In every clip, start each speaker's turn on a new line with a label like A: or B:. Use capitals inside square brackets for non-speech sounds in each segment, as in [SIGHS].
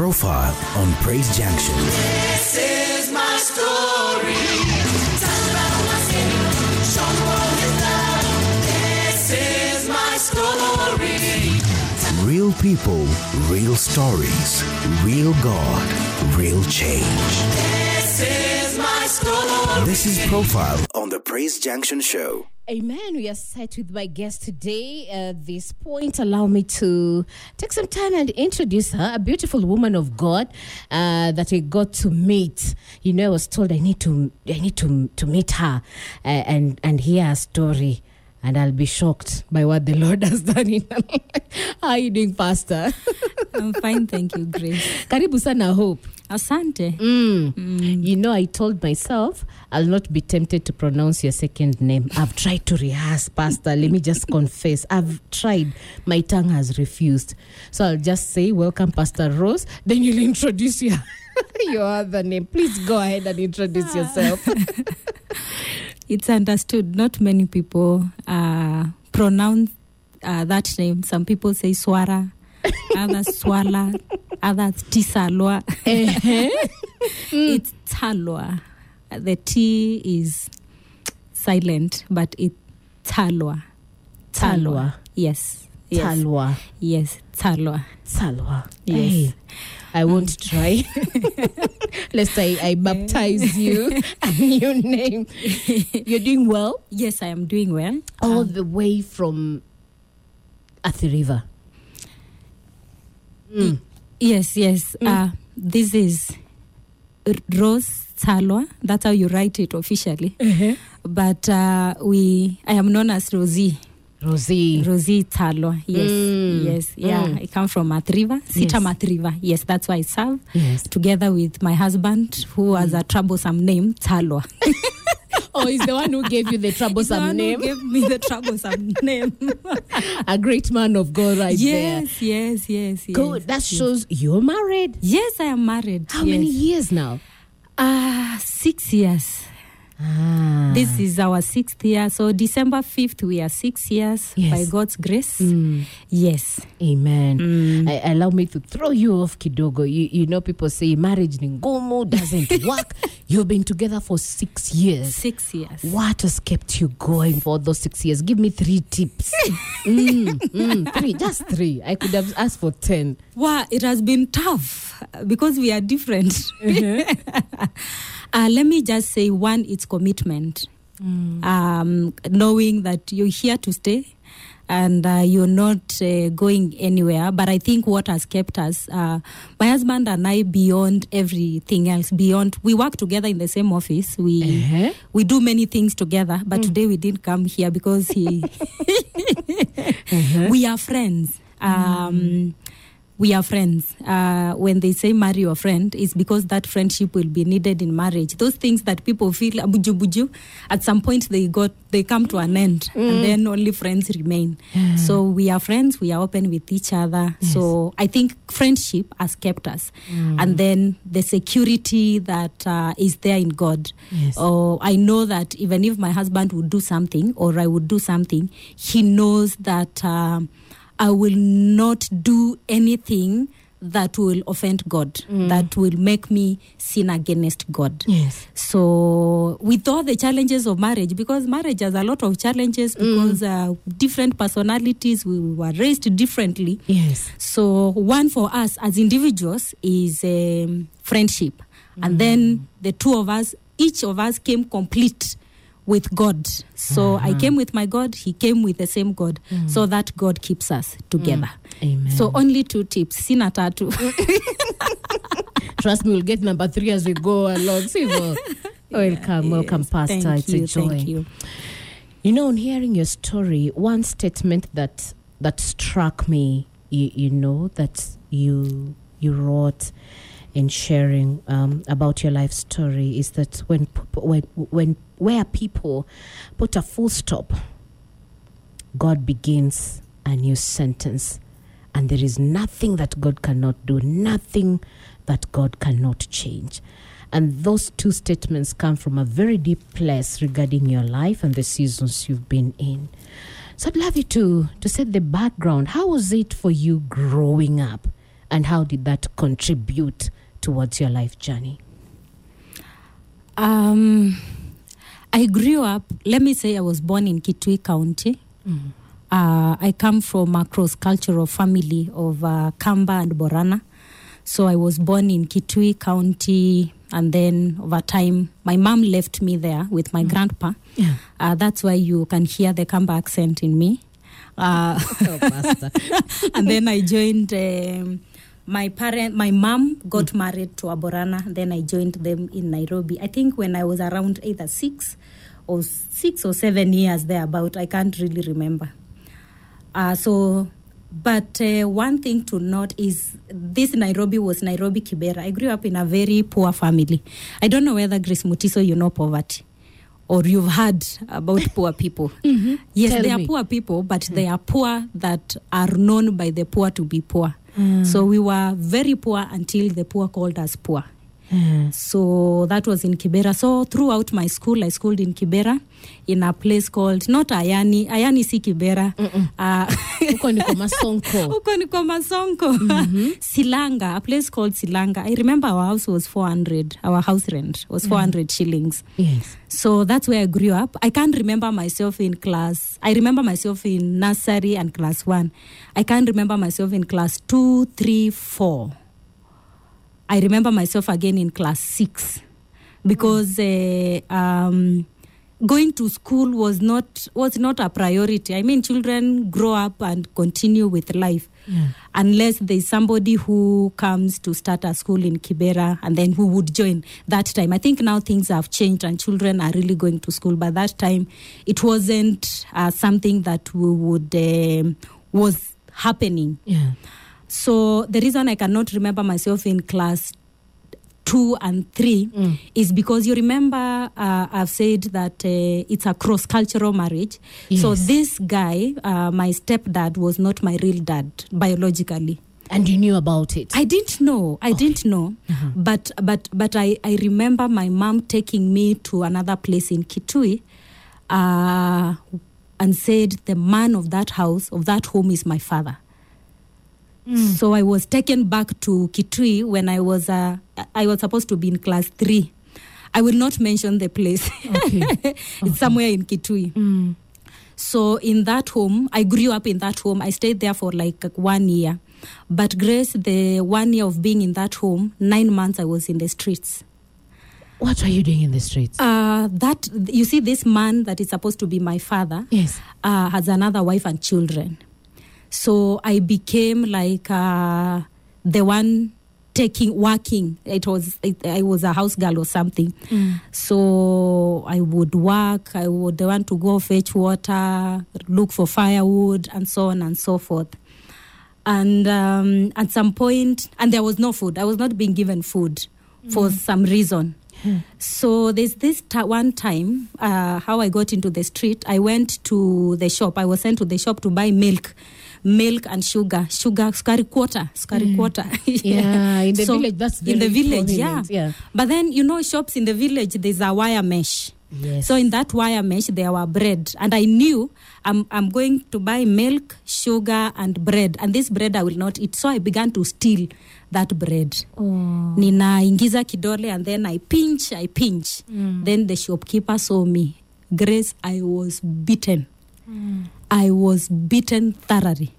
A: Profile on Praise Junction.
B: This is my story.
A: Real people, real stories, real God, real change.
B: This is my story.
A: This is Profile Praise Junction Show.
C: Amen. We are set with my guest today. At this point, allow me to take some time and introduce her, a beautiful woman of God uh, that I got to meet. You know, I was told I need to, I need to to meet her uh, and and hear her story. And I'll be shocked by what the Lord has done in life. How are you doing, Pastor?
D: I'm fine, thank you, Grace.
C: Karibu sana, Hope.
D: Asante.
C: Mm. You know, I told myself I'll not be tempted to pronounce your second name. I've tried to rehearse, Pastor. Let me just confess. I've tried. My tongue has refused. So I'll just say, Welcome, Pastor Rose. Then you'll introduce your, [LAUGHS] your other name. Please go ahead and introduce yourself. [LAUGHS]
D: It's understood. Not many people uh, pronounce uh, that name. Some people say Swara, others Swala, others Tisalwa. [LAUGHS] It's Tsalwa. The T is silent, but it's Tsalwa.
C: Tsalwa.
D: Yes. Yes.
C: Tsalwa.
D: Yes. Tsalwa.
C: Tsalwa.
D: Yes.
C: Hey, I won't try. [LAUGHS] Lest I, I baptize you [LAUGHS] a new name. You're doing well?
D: Yes, I am doing well.
C: all
D: Um,
C: the way from Athi River.
D: Yes, yes. Uh, this is Rose Tsalwa. That's how you write it officially. But uh, we, I am known as Rosie.
C: Rosie.
D: Rosie Tsalwa. Yes,
C: Mm,
D: yes, yeah.
C: mm.
D: I come from Matriva, Sita
C: Yes.
D: Matriva. Yes, that's why I serve.
C: Yes.
D: Together with my husband, who has a troublesome name, Tsalwa. [LAUGHS]
C: Oh, he's the one who gave you the troublesome name.
D: gave me the troublesome [LAUGHS] name.
C: A great man of God, right there.
D: yes, yes, yes, yes.
C: Good. That
D: yes.
C: shows you're married.
D: Yes, I am married.
C: How many years now?
D: Ah, six years.
C: Ah.
D: This is our sixth year. So December 5th, we are six years
C: Yes.
D: by God's grace.
C: Mm,
D: Yes.
C: amen.
D: Mm.
C: I, allow me to throw you off kidogo. You, you know, people say marriage ni ngumu, doesn't [LAUGHS] work. You've been together for six years.
D: Six years.
C: What has kept you going for those six years? Give me three tips. [LAUGHS] mm, mm, three, just three. I could have asked for ten.
D: Wow, it has been tough because we are different. [LAUGHS] uh, let me just say one, it's commitment. Um, knowing that you're here to stay and uh, you're not uh, going anywhere. But I think what has kept us, uh, my husband and I, beyond everything else, beyond, we work together in the same office. We
C: Uh-huh.
D: we do many things together, but today we didn't come here because he. [LAUGHS] We are friends. Um, We are friends. Uh, when they say marry your friend, it's because that friendship will be needed in marriage. Those things that people feel buju buju, at some point they got they come to an end, and then only friends remain. So we are friends. We are open with each other. So I think friendship has kept us, and then the security that uh, is there in God.
C: Yes.
D: Or I know that even if my husband would do something or I would do something, he knows that um, I will not do anything that will offend God, that will make me sin against God.
C: Yes.
D: So, with all the challenges of marriage, because marriage has a lot of challenges, because uh, different personalities, we were raised differently.
C: Yes.
D: So one for us as individuals is um, friendship, and then the two of us, each of us came complete with God. So I mm-hmm. came with my God; he came with the same God. Mm-hmm. So that God keeps us together. Mm.
C: Amen.
D: So only two tips: sina tatu. [LAUGHS]
C: Trust me, we'll get number three as we go along. Sivo. [LAUGHS] Welcome, welcome,
D: Yes,
C: Pastor.
D: Thank
C: it's
D: you,
C: a joy.
D: thank you.
C: You know, on hearing your story, one statement that that struck me, you, you know, that you you wrote in sharing um, about your life story is that when when when where people put a full stop, God begins a new sentence, and there is nothing that God cannot do, nothing that God cannot change. And those two statements come from a very deep place regarding your life and the seasons you've been in. So I'd love you to to set the background. How was it for you growing up and how did that contribute towards your life journey?
D: Um, I grew up, let me say I was born in Kitui County. Uh, I come from a cross cultural family of uh, Kamba and Borana. So I was born in Kitui County, and then over time, my mom left me there with my grandpa.
C: Yeah.
D: Uh, that's why you can hear the Kamba accent in me. Uh,
C: Oh, [LAUGHS]
D: and then I joined um, my parent. My mom got married to a Borana. Then I joined them in Nairobi. I think when I was around either six or six or seven years thereabout. I can't really remember. Uh, so, but uh, one thing to note is this Nairobi was Nairobi Kibera. I grew up in a very poor family. I don't know whether Grace Mutiso, you know poverty. Or you've heard about [LAUGHS] poor people. Yes,
C: Tell
D: they are poor people, but they are poor that are known by the poor to be poor. Mm. So we were very poor until the poor called us poor. So that was in Kibera. So throughout my school, I schooled in Kibera in a place called not Ayany. Ayany si Kibera. Uh, [LAUGHS]
C: Huko ndiko Masonko. [LAUGHS]
D: huko niko Masonko. [LAUGHS] Silanga, a place called Silanga. I remember our house was 400. Our house rent was 400 shillings.
C: Yes.
D: So that's where I grew up. I can't remember myself in class. I remember myself in nursery and class one. I can't remember myself in class two, three, four. I remember myself again in class six because uh, um, going to school was not was not a priority. I mean, children grow up and continue with life unless there's somebody who comes to start a school in Kibera and then who would join that time. I think now things have changed and children are really going to school. But that time, it wasn't uh, something that we would um, was happening.
C: Yeah.
D: So the reason I cannot remember myself in class two and three is because you remember uh, I've said that uh, it's a cross cultural marriage. So this guy, uh, my stepdad, was not my real dad biologically.
C: And you knew about it.
D: I didn't know. I didn't know. But but but I, I remember my mom taking me to another place in Kitui uh, and said the man of that house, of that home is my father. So I was taken back to Kitui when I was uh, I was supposed to be in class three. I will not mention the place.
C: Okay. [LAUGHS]
D: it's somewhere in Kitui. So in that home, I grew up in that home. I stayed there for like one year. But Grace, the one year of being in that home, nine months I was in the streets.
C: What are you doing in the streets?
D: Uh, that you see, this man that is supposed to be my father
C: yes.
D: uh, has another wife and children. So I became like uh, the one taking working. It was it, I was a house girl or something. So I would work. I would want to go fetch water, look for firewood, and so on and so forth. And um, at some point, and there was no food. I was not being given food for some reason. So there's this one time uh, how I got into the street. I went to the shop. I was sent to the shop to buy milk, milk and sugar, sugar, scary quarter, scary mm. quarter. [LAUGHS]
C: Yeah, in the village, that's
D: in the village. Yeah.
C: yeah.
D: But then you know, shops in the village, there's a wire mesh.
C: Yes.
D: So in that wire mesh, there were bread, and I knew I'm I'm going to buy milk, sugar, and bread, and this bread I will not eat. So I began to steal that bread. oh. nina Ninaingiza kidole, and then I pinch, I pinch. Mm. Then the shopkeeper saw me. Grace, I was beaten. Mm. I was beaten thoroughly.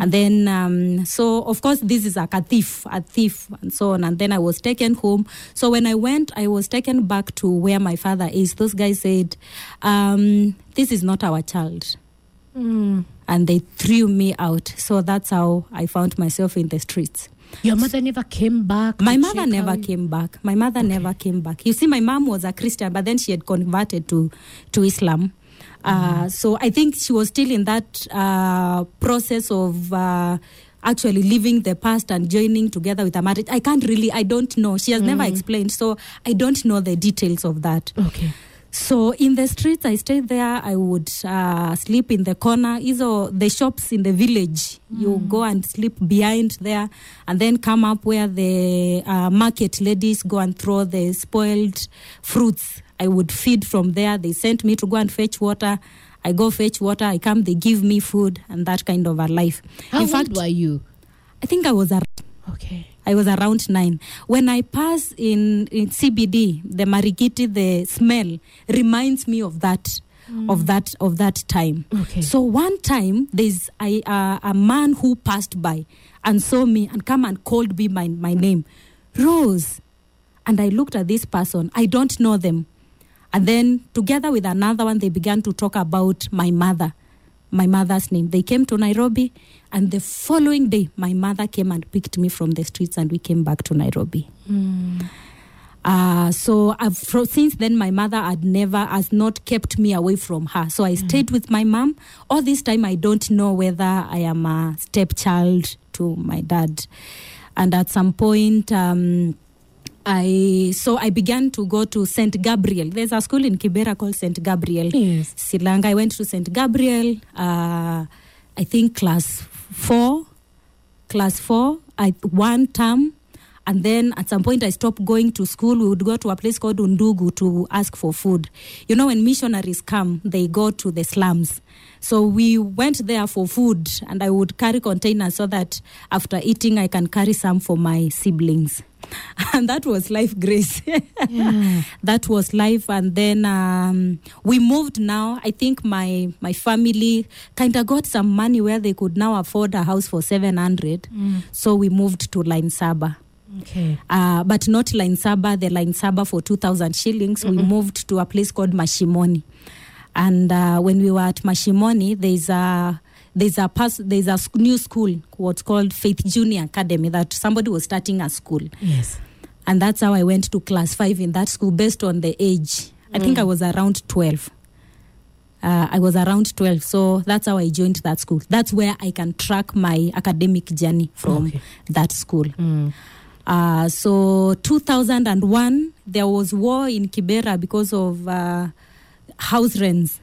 D: And then, um, so of course, this is like a thief, a thief, and so on. And then I was taken home. So when I went, I was taken back to where my father is. Those guys said, um, This is not our child. And they threw me out. So that's how I found myself in the streets.
C: Your mother never came back.
D: My mother never
C: you-
D: came back. My mother never came back. You see, my mom was a Christian, but then she had converted to to Islam. Uh, so I think she was still in that uh, process of uh, actually leaving the past and joining together with a marriage. I can't really. I don't know. She has never explained, so I don't know the details of that.
C: Okay.
D: So in the streets, I stayed there. I would uh, sleep in the corner. Are the shops in the village. You go and sleep behind there, and then come up where the uh, market ladies go and throw the spoiled fruits. I would feed from there. They sent me to go and fetch water. I go fetch water. I come. They give me food and that kind of a life.
C: How
D: in
C: old
D: fact,
C: were you?
D: I think I was a
C: Okay.
D: I was around nine. When I pass in, in CBD, the marikiti, the smell reminds me of that, of that, of that time.
C: Okay.
D: So one time, there's a, uh, a man who passed by and saw me and come and called me my, my name, Rose. And I looked at this person. I don't know them. And then together with another one, they began to talk about my mother, my mother's name. They came to Nairobi, and the following day, my mother came and picked me from the streets, and we came back to Nairobi. Uh, so I've, fro- since then, my mother had never has not kept me away from her. So I stayed with my mom. All this time, I don't know whether I am a stepchild to my dad. And at some point, um, I so I began to go to Saint Gabriel. There's a school in Kibera called Saint Gabriel.
C: Yes.
D: Silanga. I went to Saint Gabriel. Uh, I think class four, class four. I one term, and then at some point I stopped going to school. We would go to a place called Undugu to ask for food. You know, when missionaries come, they go to the slums. So we went there for food, and I would carry containers so that after eating, I can carry some for my siblings. [LAUGHS] And that was life, Grace. [LAUGHS]
C: Yeah.
D: that was life and then um, we moved now i think my my family kind of got some money where they could now afford a house for 700 so we moved to line saba
C: Okay.
D: uh, but not line saba the line saba for 2000 shillings we moved to a place called mashimoni and uh, when we were at mashimoni there's a there's a pers- there's a new school what's called faith junior academy that somebody was starting a school
C: Yes.
D: and that's how I went to class five in that school based on the age. I think I was around 12. Uh, I was around 12, so that's how I joined that school. That's where I can track my academic journey from
C: Okay.
D: that school.
C: Mm.
D: Uh, so 2001, there was war in Kibera because of uh, house rents,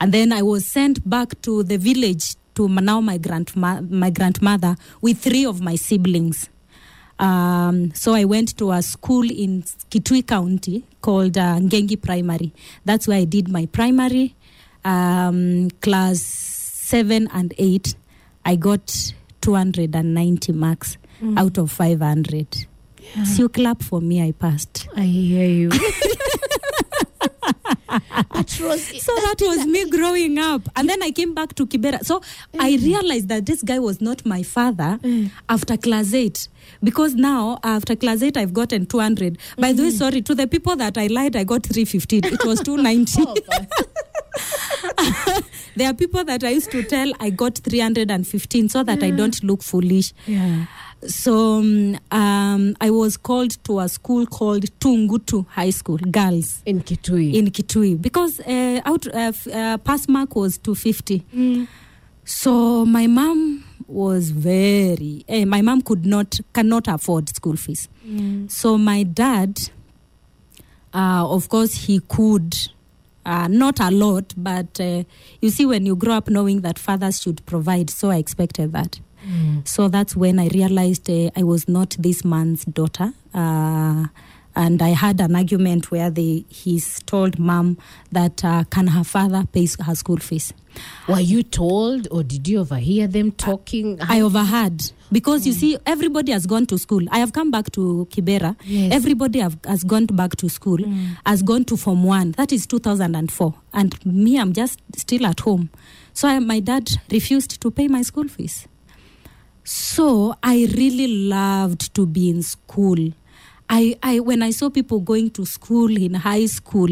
D: and then I was sent back to the village to now my grandma- my grandmother with three of my siblings. Um, so I went to a school in Kitui County called uh, Ngengi Primary. That's where I did my primary, um, class seven and eight. I got 290 marks out of 500. So you clap for me, I passed.
C: I hear you. [LAUGHS] [LAUGHS]
D: So that was me growing up. And then I came back to Kibera. So I realized that this guy was not my father after class 8. Because now, after class 8, I've gotten 200. By the way, sorry, to the people that I lied, I got 315. It was 290. [LAUGHS] [LAUGHS] there are people that I used to tell I got 315 so that I don't look foolish.
C: yeah.
D: So um, um, I was called to a school called Tungutu High School, girls
C: In Kitui.
D: in Kitui because uh, out uh, uh, pass mark was 250. So my mom was very. eh, my mom could not cannot afford school fees. So my dad, uh, of course, he could. Uh, not a lot, but uh, you see, when you grow up knowing that fathers should provide, so I expected that. So that's when I realized uh, I was not this man's daughter. Uh, and I had an argument where they, he's told mom that uh, can her father pay her school fees.
C: Were you told or did you overhear them talking?
D: I overheard because you see, everybody has gone to school. I have come back to Kibera.
C: Yes.
D: Everybody have, has gone back to school, has gone to Form 1. That is 2004. And me, I'm just still at home. So I, my dad refused to pay my school fees. So I really loved to be in school. I, I when I saw people going to school in high school,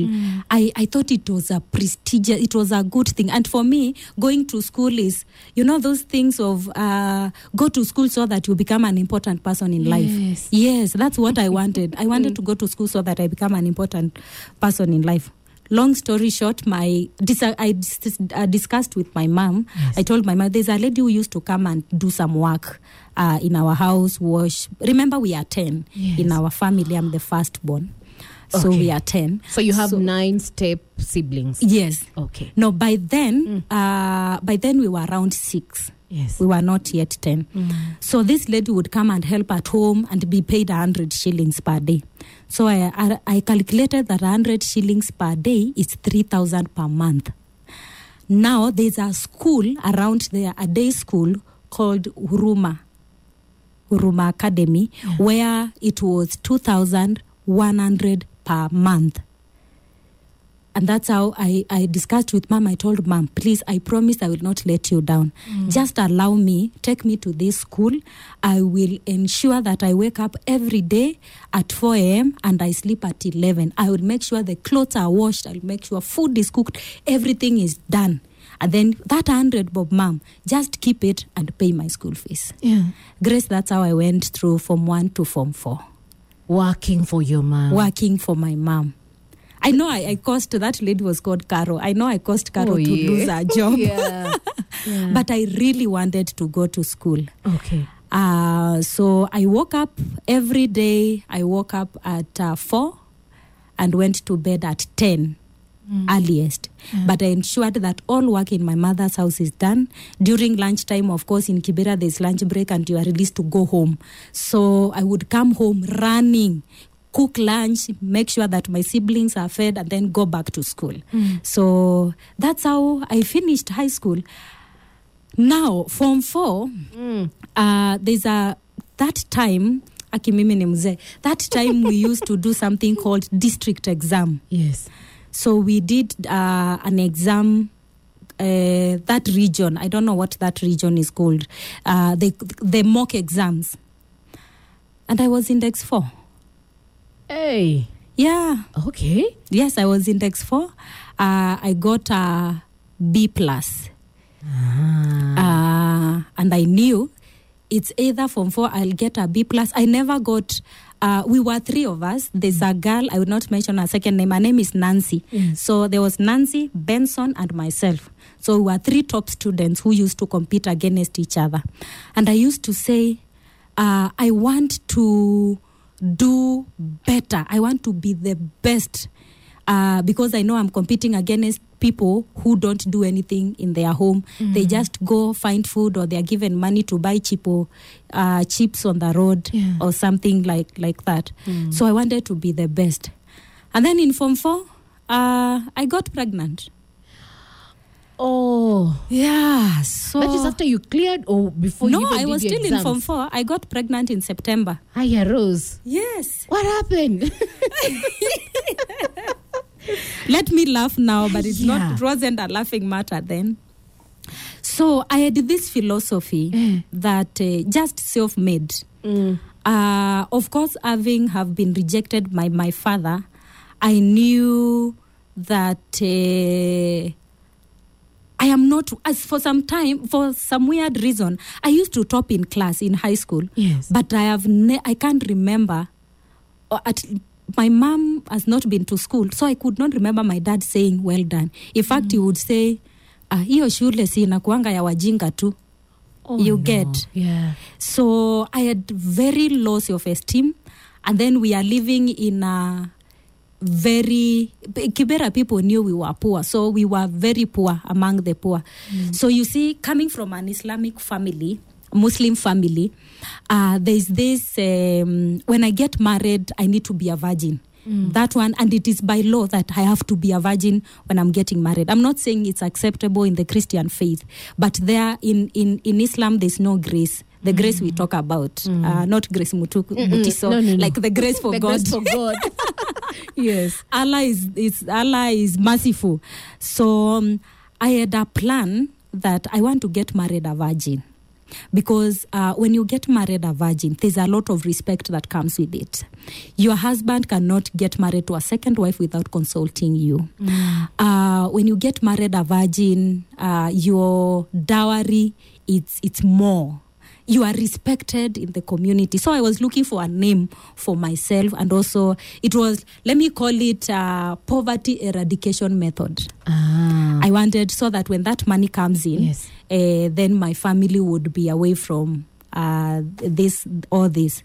D: I, I thought it was a prestigious, it was a good thing. And for me, going to school is, you know, those things of uh, go to school so that you become an important person in life.
C: Yes.
D: Yes, that's what I wanted. I [LAUGHS] wanted to go to school so that I become an important person in life. Long story short, my dis- I dis- uh, discussed with my mom. I told my mom there's a lady who used to come and do some work uh, in our house. Wash. Remember, we are ten
C: Yes.
D: in our family. I'm the firstborn, so
C: Okay.
D: we are ten.
C: So you have
D: So-
C: nine step siblings.
D: Yes.
C: Okay.
D: No, by then, uh, by then we were around six.
C: Yes.
D: We were not yet 10. Mm. So this lady would come and help at home and be paid 100 shillings per day. So I, I, I calculated that 100 shillings per day is 3,000 per month. Now there's a school around there, a day school called Huruma. Huruma Academy, where it was 2,100 per month. And that's how I, I discussed with mom. I told mom, please, I promise I will not let you down. Mm. Just allow me, take me to this school. I will ensure that I wake up every day at 4 a.m. and I sleep at 11. I will make sure the clothes are washed. I'll make sure food is cooked. Everything is done. And then that 100 bob, mom, just keep it and pay my school fees.
C: Yeah.
D: Grace, that's how I went through from 1 to Form 4
C: Working for your mom.
D: working for my mom. I know I, I cost that lady was called Caro. I know I cost Caro
C: Oh,
D: to
C: yeah.
D: lose her job,
C: Yeah. [LAUGHS] yeah.
D: but I really wanted to go to school.
C: okay.
D: Uh, so I woke up every day. I woke up at uh, four and went to bed at ten. Earliest, but I ensured that all work in my mother's house is done. During lunchtime, of course, in Kibera, there's lunch break and you are released to go home. So I would come home running, cook lunch, make sure that my siblings are fed, and then go back to school. So that's how I finished high school. Now, Form 4, uh, there's a that time aki mimi ni mzee that time we used to do something called district exam.
C: Yes.
D: so we did uh, an exam uh, that region. I don't know what that region is called. Uh, the, the mock exams. And i was index 4
C: Hey.
D: yeah
C: Okay.
D: yes i was in index 4 uh, i got a b plus uh, and I knew it's either from four I'll get a B plus. I never got. Uh, we were three of us. There's a girl. I will not mention her second name. Her name is Nancy. So there was Nancy, Benson, and myself. So we were three top students who used to compete against each other. And I used to say, uh, I want to do better. I want to be the best uh, because I know I'm competing against people who don't do anything in their home. They just go find food or they're given money to buy cheapo, uh, chips on the road
C: Yeah.
D: or something like, like that. So I wanted to be the best. And then in Form 4, uh, I got pregnant.
C: Oh.
D: Yeah, so.
C: That is after you cleared or before
D: no,
C: you even
D: I was still in? Form 4. I got pregnant in September.
C: Hiya, Rose.
D: Yes.
C: What happened? [LAUGHS]
D: let me laugh now but it's
C: Yeah.
D: not it wasn't a laughing matter then so i had this philosophy
C: Eh.
D: that uh, just self-made
C: Mm.
D: uh, of course having have been rejected by my father i knew that uh, I am not as for some time for some weird reason I used to top in class in high school
C: Yes.
D: but I have ne- I can't remember or at my mom has not been to school so I could not remember my dad saying well done in fact he would say ah, hiyo shule si inakuanga ya wajinga tu
C: Oh,
D: You
C: no.
D: get.
C: Yeah.
D: so I had very low self esteem and then we are living in a very Kibera people knew we were poor, so we were very poor among the poor. So you see, coming from an Islamic family, Muslim family, uh, there's this um, when I get married, I need to be a virgin. That one, and it is by law that I have to be a virgin when I'm getting married. I'm not saying it's acceptable in the Christian faith, but there in in in Islam, there's no grace. The grace we talk about, uh, not grace mutu, mutiso,
C: No, no, no.
D: like the grace for
C: The
D: God.
C: grace for God. [LAUGHS] yes.
D: Allah is, is Allah is merciful. So um, I had a plan that I want to get married a virgin. Because uh, when you get married a virgin, there's a lot of respect that comes with it. Your husband cannot get married to a second wife without consulting you. Uh, when you get married a virgin, uh, your dowry it's it's more you are respected in the community. So I was looking for a name for myself, and also it was let me call it uh, poverty eradication method.
C: Ah.
D: I wanted so that when that money comes in,
C: Yes.
D: uh, then my family would be away from uh, this all this.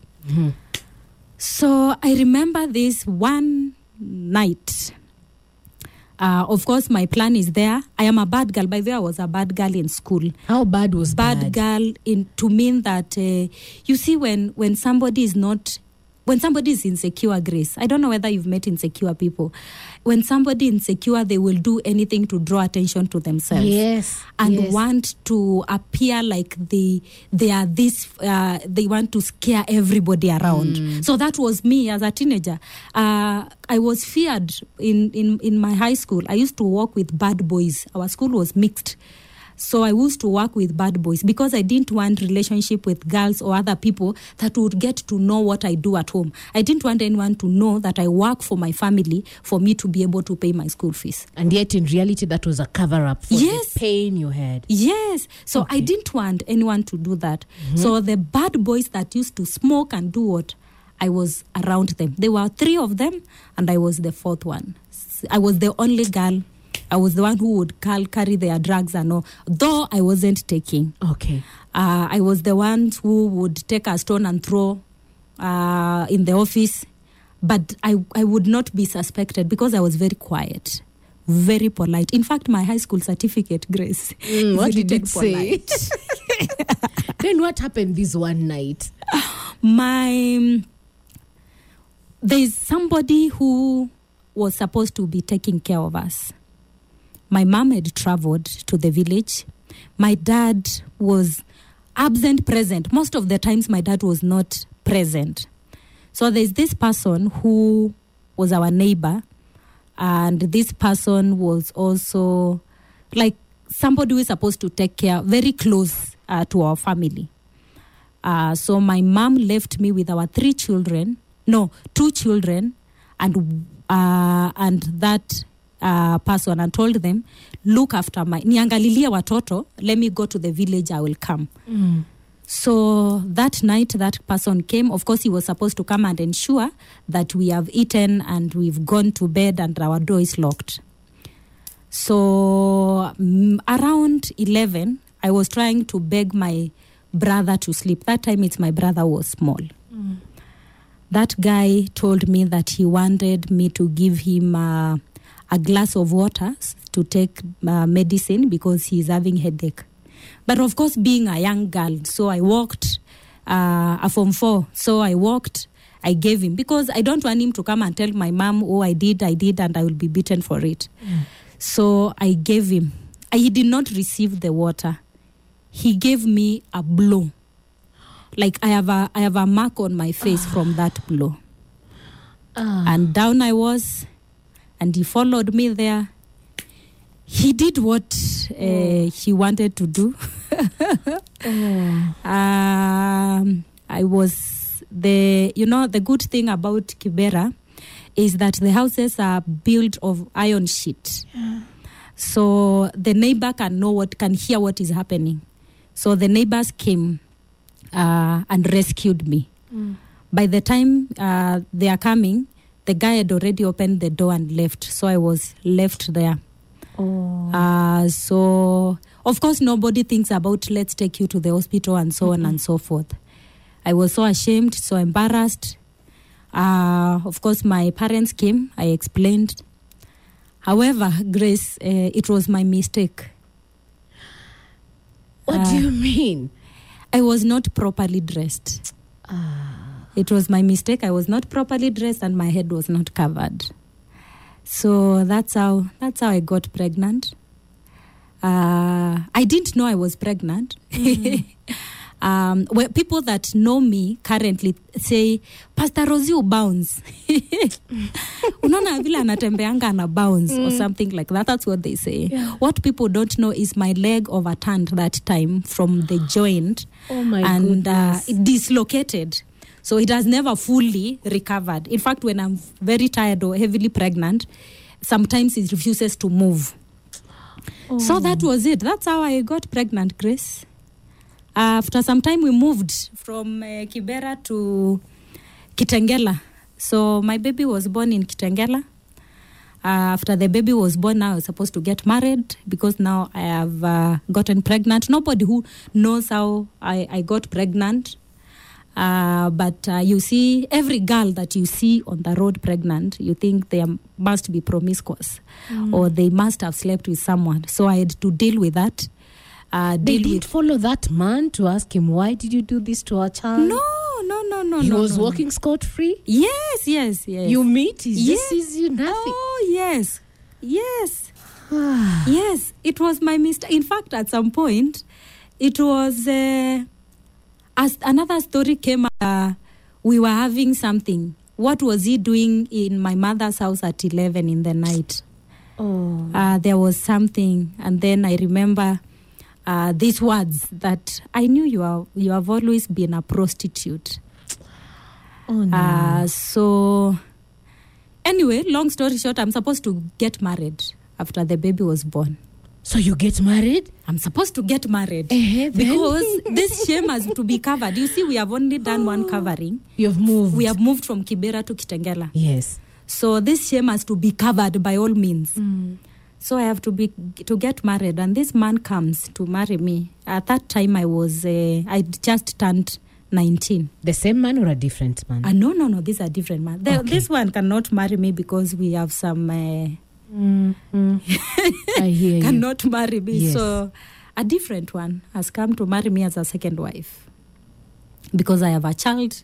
D: So I remember this one night. Uh, of course, my plan is there. I am a bad girl. By the way, I was a bad girl in school
C: How bad was
D: bad,
C: bad?
D: girl in to mean that uh, you see when when somebody is not when somebody is insecure, Grace, I don't know whether you've met insecure people. When somebody insecure, they will do anything to draw attention to themselves
C: Yes.
D: and
C: yes.
D: want to appear like they they are this uh, they want to scare everybody around so that was me as a teenager uh, i was feared in, in in my high school i used to walk with bad boys our school was mixed so i used to work with bad boys because i didn't want relationship with girls or other people that would get to know what i do at home i didn't want anyone to know that i work for my family for me to be able to pay my school fees
C: And yet, in reality, that was a cover up for
D: Yes.
C: the pain you had.
D: Yes. So I didn't want anyone to do that. Mm-hmm. So the bad boys that used to smoke and do what, I was around them. There were three of them, and I was the fourth one. I was the only girl. I was the one who would cal- carry their drugs and all, though I wasn't taking.
C: Okay.
D: Uh, I was the one who would take a stone and throw uh, in the office, but I, I would not be suspected because I was very quiet, very polite. In fact, my high school certificate, Grace, is
C: what did it say?
D: polite. [LAUGHS]
C: then what happened this one night? [SIGHS]
D: my there's somebody who was supposed to be taking care of us. My mom had traveled to the village. My dad was absent present. Most of the times, my dad was not present. So there's this person who was our neighbor, and this person was also like somebody who is supposed to take care, very close uh, to our family. Uh, so my mom left me with our three children, no, two children, and uh, and that uh, person, and told them, look after my niangalilie watoto. Let me go to the village. I will come. So that night, that person came. Of course, he was supposed to come and ensure that we have eaten and we've gone to bed and our door is locked. So mm, around 11, I was trying to beg my brother to sleep. That time, it's my brother was small. That guy told me that he wanted me to give him uh, a glass of water to take uh, medicine because he's having headache. But of course, being a young girl, so I walked uh, a form four. So I walked. I gave him because I don't want him to come and tell my mom, "Oh, I did, I did," and I will be beaten for it. So I gave him. He did not receive the water. He gave me a blow. Like I have a I have a mark on my face from that blow. And down I was, and he followed me there. He did what uh, he wanted to do. [LAUGHS] um, I was the you know the good thing about Kibera is that the houses are built of iron sheet. So the neighbor can know what can hear what is happening. So the neighbors came uh, and rescued me. By the time uh, they are coming, the guy had already opened the door and left. So I was left there.
C: Oh.
D: Uh, so, of course, nobody thinks about let's take you to the hospital and so on and so forth. I was so ashamed, so embarrassed. Uh, of course, my parents came. I explained. However, Grace, uh, it was my mistake.
C: What do you mean?
D: I was not properly dressed. It was my mistake. I was not properly dressed and my head was not covered. So that's how that's how I got pregnant. Uh, I didn't know I was pregnant. [LAUGHS] um, well, people that know me currently say Pastor Rosie bounce. [LAUGHS] Unaona vile anatembeanga ana bounce or something like that. That's what they say. What people don't know is my leg overturned that time from the joint
C: Oh
D: and uh, it dislocated. So it has never fully recovered. In fact, when I'm very tired or heavily pregnant, sometimes it refuses to move. So that was it. That's how I got pregnant, Grace. After some time, we moved from uh, Kibera to Kitengela. So my baby was born in Kitengela. Uh, after the baby was born, now I was supposed to get married because now I have uh, gotten pregnant. Nobody who knows how I, I got pregnant. Uh, but uh, you see, every girl that you see on the road pregnant, you think they must be promiscuous or they must have slept with someone. So I had to deal with that. uh,
C: They didn't follow that man to ask him, why did you do this to our child?
D: No, no, no, no.
C: He
D: no,
C: was
D: no.
C: walking scot free.
D: Yes, yes, yes.
C: You meet, he
D: Yes.
C: sees you nothing.
D: Oh, yes, yes, [SIGHS] yes. It was my mistake. In fact, at some point, it was uh, as another story came. Uh, we were having something. What was he doing in my mother's house at eleven in the night?
C: Oh.
D: uh, there was something, and then I remember uh, these words that I knew you are. You have always been a prostitute.
C: Oh, no.
D: Uh, so, anyway, long story short, I'm supposed to get married after the baby was born.
C: So you get married?
D: I'm supposed to get married
C: then?
D: because this shame has to be covered. You see, we have only done one covering.
C: You've moved.
D: We have moved from Kibera to Kitengela.
C: Yes.
D: So this shame has to be covered by all means. So I have to be to get married, and this man comes to marry me. At that time, I was uh, I just turned nineteen.
C: The same man or a different man?
D: Uh, no, no, no. These are different man. The,
C: Okay.
D: This one cannot marry me because we have some. Uh,
C: Mm, mm. [LAUGHS] I hear you.
D: cannot marry me.
C: Yes.
D: So a different one has come to marry me as a second wife because I have a child,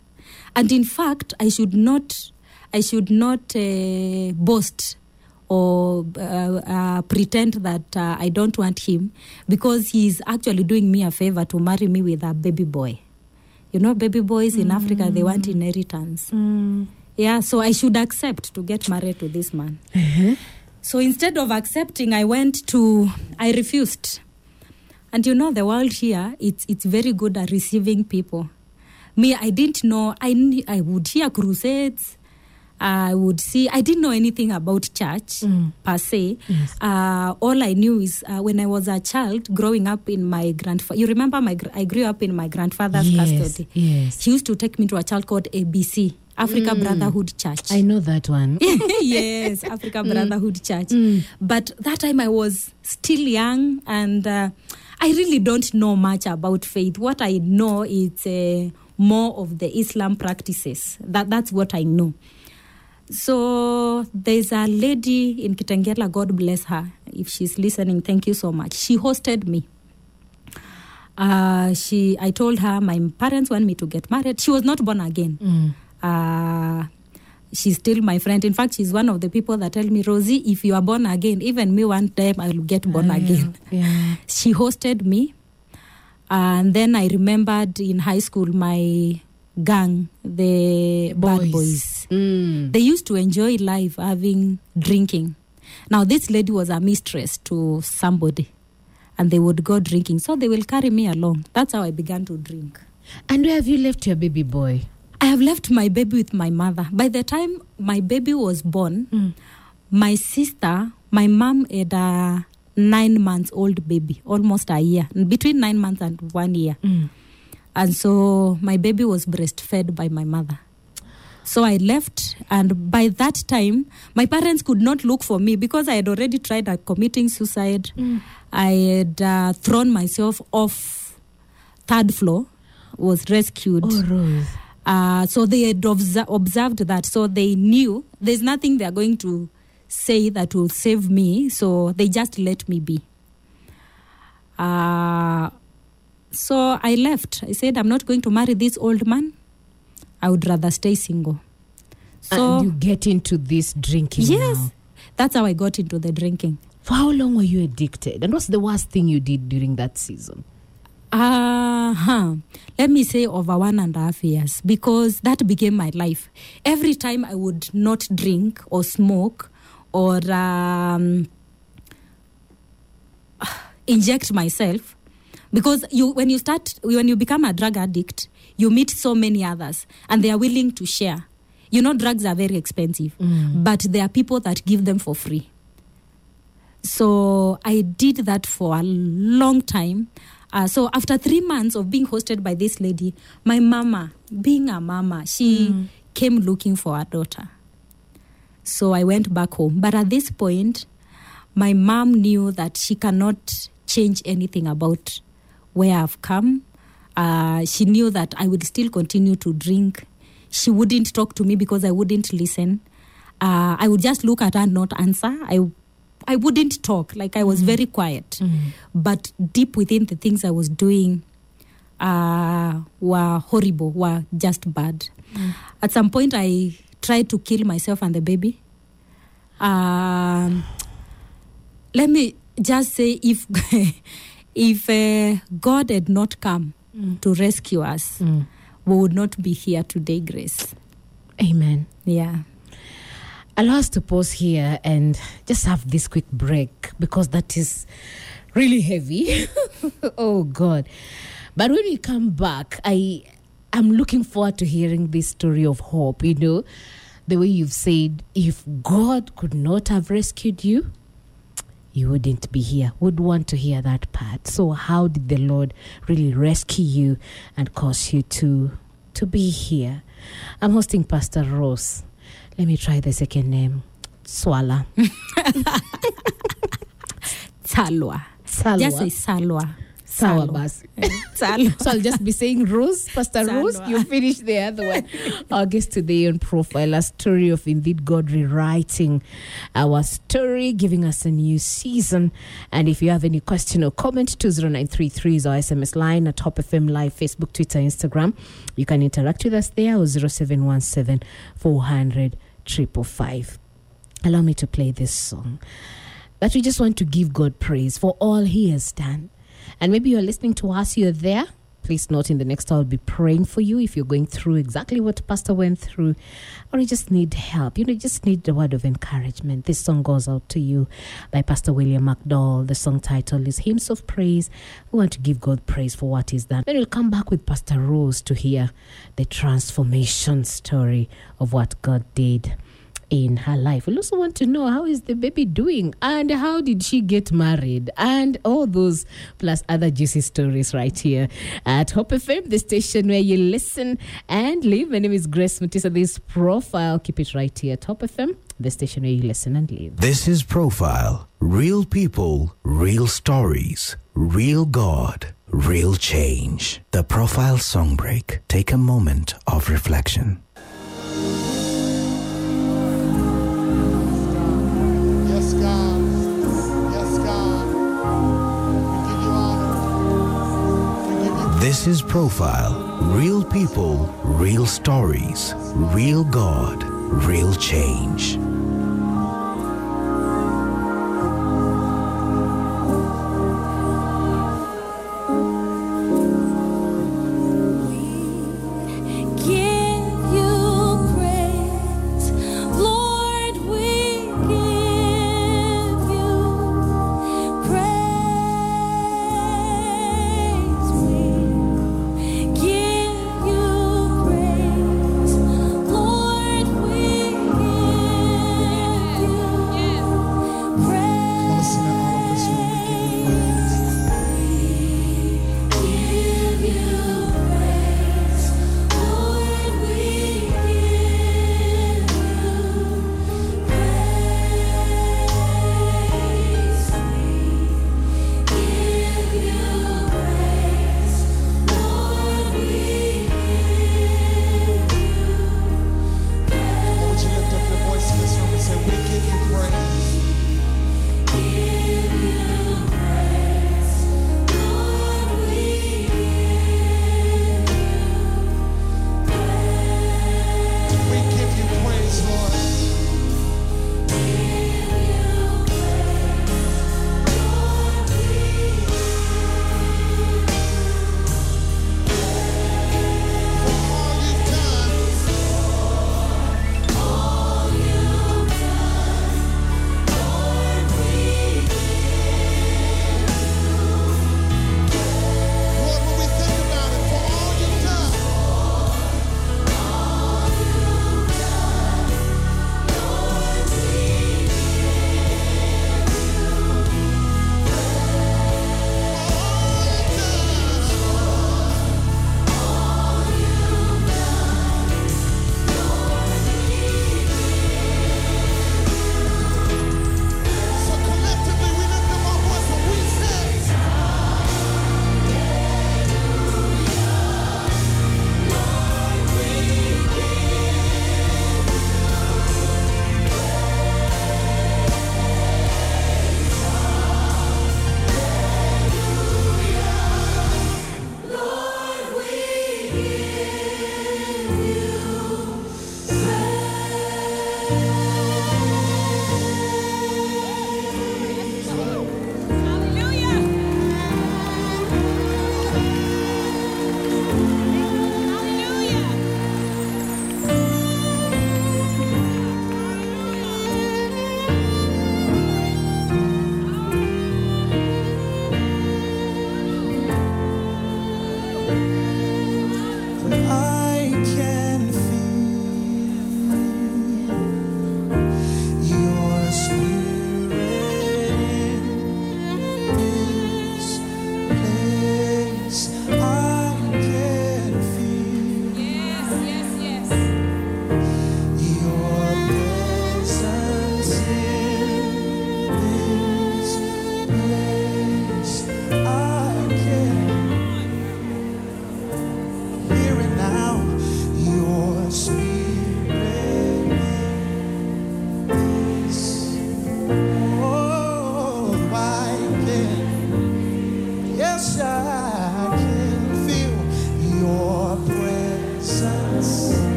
D: and in fact, I should not. I should not uh, boast or uh, uh, pretend that uh, I don't want him because he's actually doing me a favor to marry me with a baby boy. You know, baby boys in Africa, they want inheritance. Yeah, so I should accept to get married to this man. So instead of accepting, I went to, I refused. And you know, the world here, it's, it's very good at receiving people. Me, I didn't know, I, I would hear crusades. I would see, I didn't know anything about church per se. Uh, all I knew is uh, when I was a child growing up in my grandfather, you remember my, I grew up in my grandfather's
C: yes.
D: custody.
C: Yes.
D: He used to take me to a child called ABC, Africa Brotherhood Church.
C: I know that one. [LAUGHS]
D: yes, Africa Brotherhood Church. But that time I was still young and uh, I really don't know much about faith. What I know is uh, more of the Islam practices. That, that's what I know. So there's a lady in Kitengela, God bless her. If she's listening, thank you so much. She hosted me. Uh, she, I told her my parents want me to get married. She was not born again. Uh, she's still my friend. In fact, she's one of the people that tell me, Rosie, if you are born again, even me one time I'll get born again.
C: Yeah. [LAUGHS]
D: She hosted me. And then I remembered in high school my gang, the bad boys.
C: Mm.
D: They used to enjoy life having drinking. Now, this lady was a mistress to somebody, and they would go drinking. So they will carry me along. That's how I began to drink.
C: And where have you left your baby boy?
D: I have left my baby with my mother. By the time my baby was born, my sister, my mom had a nine months old baby, almost a year, between nine months and one year. And so my baby was breastfed by my mother. So I left, and by that time, my parents could not look for me because I had already tried uh, committing suicide. I had uh, thrown myself off third floor, was rescued.
C: Oh, Rose.
D: Uh, so they had obser- observed that. So they knew there's nothing they're going to say that will save me. So they just let me be. Uh, so I left. I said, I'm not going to marry this old man. I would rather stay single. So,
C: and you get into this drinking
D: yes,
C: now.
D: that's how I got into the drinking.
C: For how long were you addicted? And what's the worst thing you did during that season?
D: Uh huh. Let me say over one and a half years because that became my life. Every time I would not drink or smoke or um, [SIGHS] inject myself, because you when you start when you become a drug addict, you meet so many others and they are willing to share. You know, drugs are very expensive, but there are people that give them for free. So I did that for a long time. Uh, so after three months of being hosted by this lady, my mama, being a mama, she came looking for her daughter. So I went back home. But at this point, my mom knew that she cannot change anything about where I've come. Uh, she knew that I would still continue to drink. She wouldn't talk to me because I wouldn't listen. Uh, I would just look at her and not answer. I I wouldn't talk. Like I was very quiet, but deep within the things I was doing uh, were horrible, were just bad. At some point, I tried to kill myself and the baby. Um, let me just say, if [LAUGHS] if uh, God had not come to rescue us, we would not be here today, Grace.
C: Amen.
D: Yeah.
C: Allow us to pause here and just have this quick break because that is really heavy. [LAUGHS] oh God. But when we come back, I I'm looking forward to hearing this story of hope, you know, the way you've said if God could not have rescued you, you wouldn't be here. Would want to hear that part. So how did the Lord really rescue you and cause you to to be here? I'm hosting Pastor Rose. Let me try the second name. Swala.
D: Salwa.
C: Salwa.
D: Just say Salwa. Salwa.
C: basi. So I'll just be saying Rose, Pastor Rose. You finish the other one. Our guest today on profile, a story of indeed God rewriting our story, giving us a new season. And if you have any question or comment, 20933 is our SMS line at Top FM Live, Facebook, Twitter, Instagram. You can interact with us there or 0717 400 555. Allow me to play this song But we just want to give God praise for all He has done. And maybe you're listening to us, you're there. Please note in the next hour, I'll be praying for you if you're going through exactly what Pastor went through, or you just need help. You know, you just need a word of encouragement. This song goes out to you by Pastor William McDowell. The song title is Hymns of Praise. We want to give God praise for what He's done. Then we'll come back with Pastor Rose to hear the transformation story of what God did in her life. We also want to know how is the baby doing and how did she get married and all those plus other juicy stories right here at Hope FM, the station where you listen and live. My name is Grace Mutisa. This profile, keep it right here at Hope FM, the station where you listen and live.
A: This is Profile. Real people, real stories, real God, real change. The Profile Song Break. Take a moment of reflection. This is Profile. Real people, real stories, real God, real change.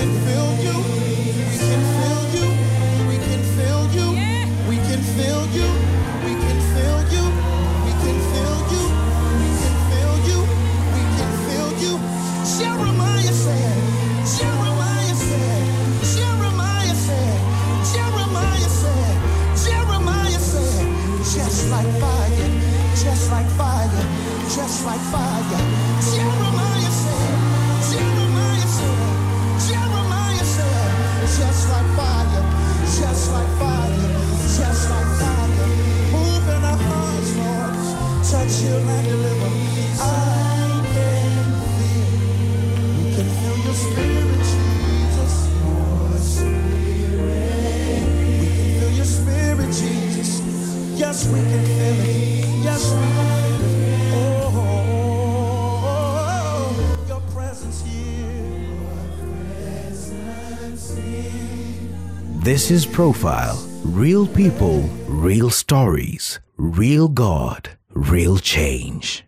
E: can feel
A: His profile Real people, real stories, real God, real change.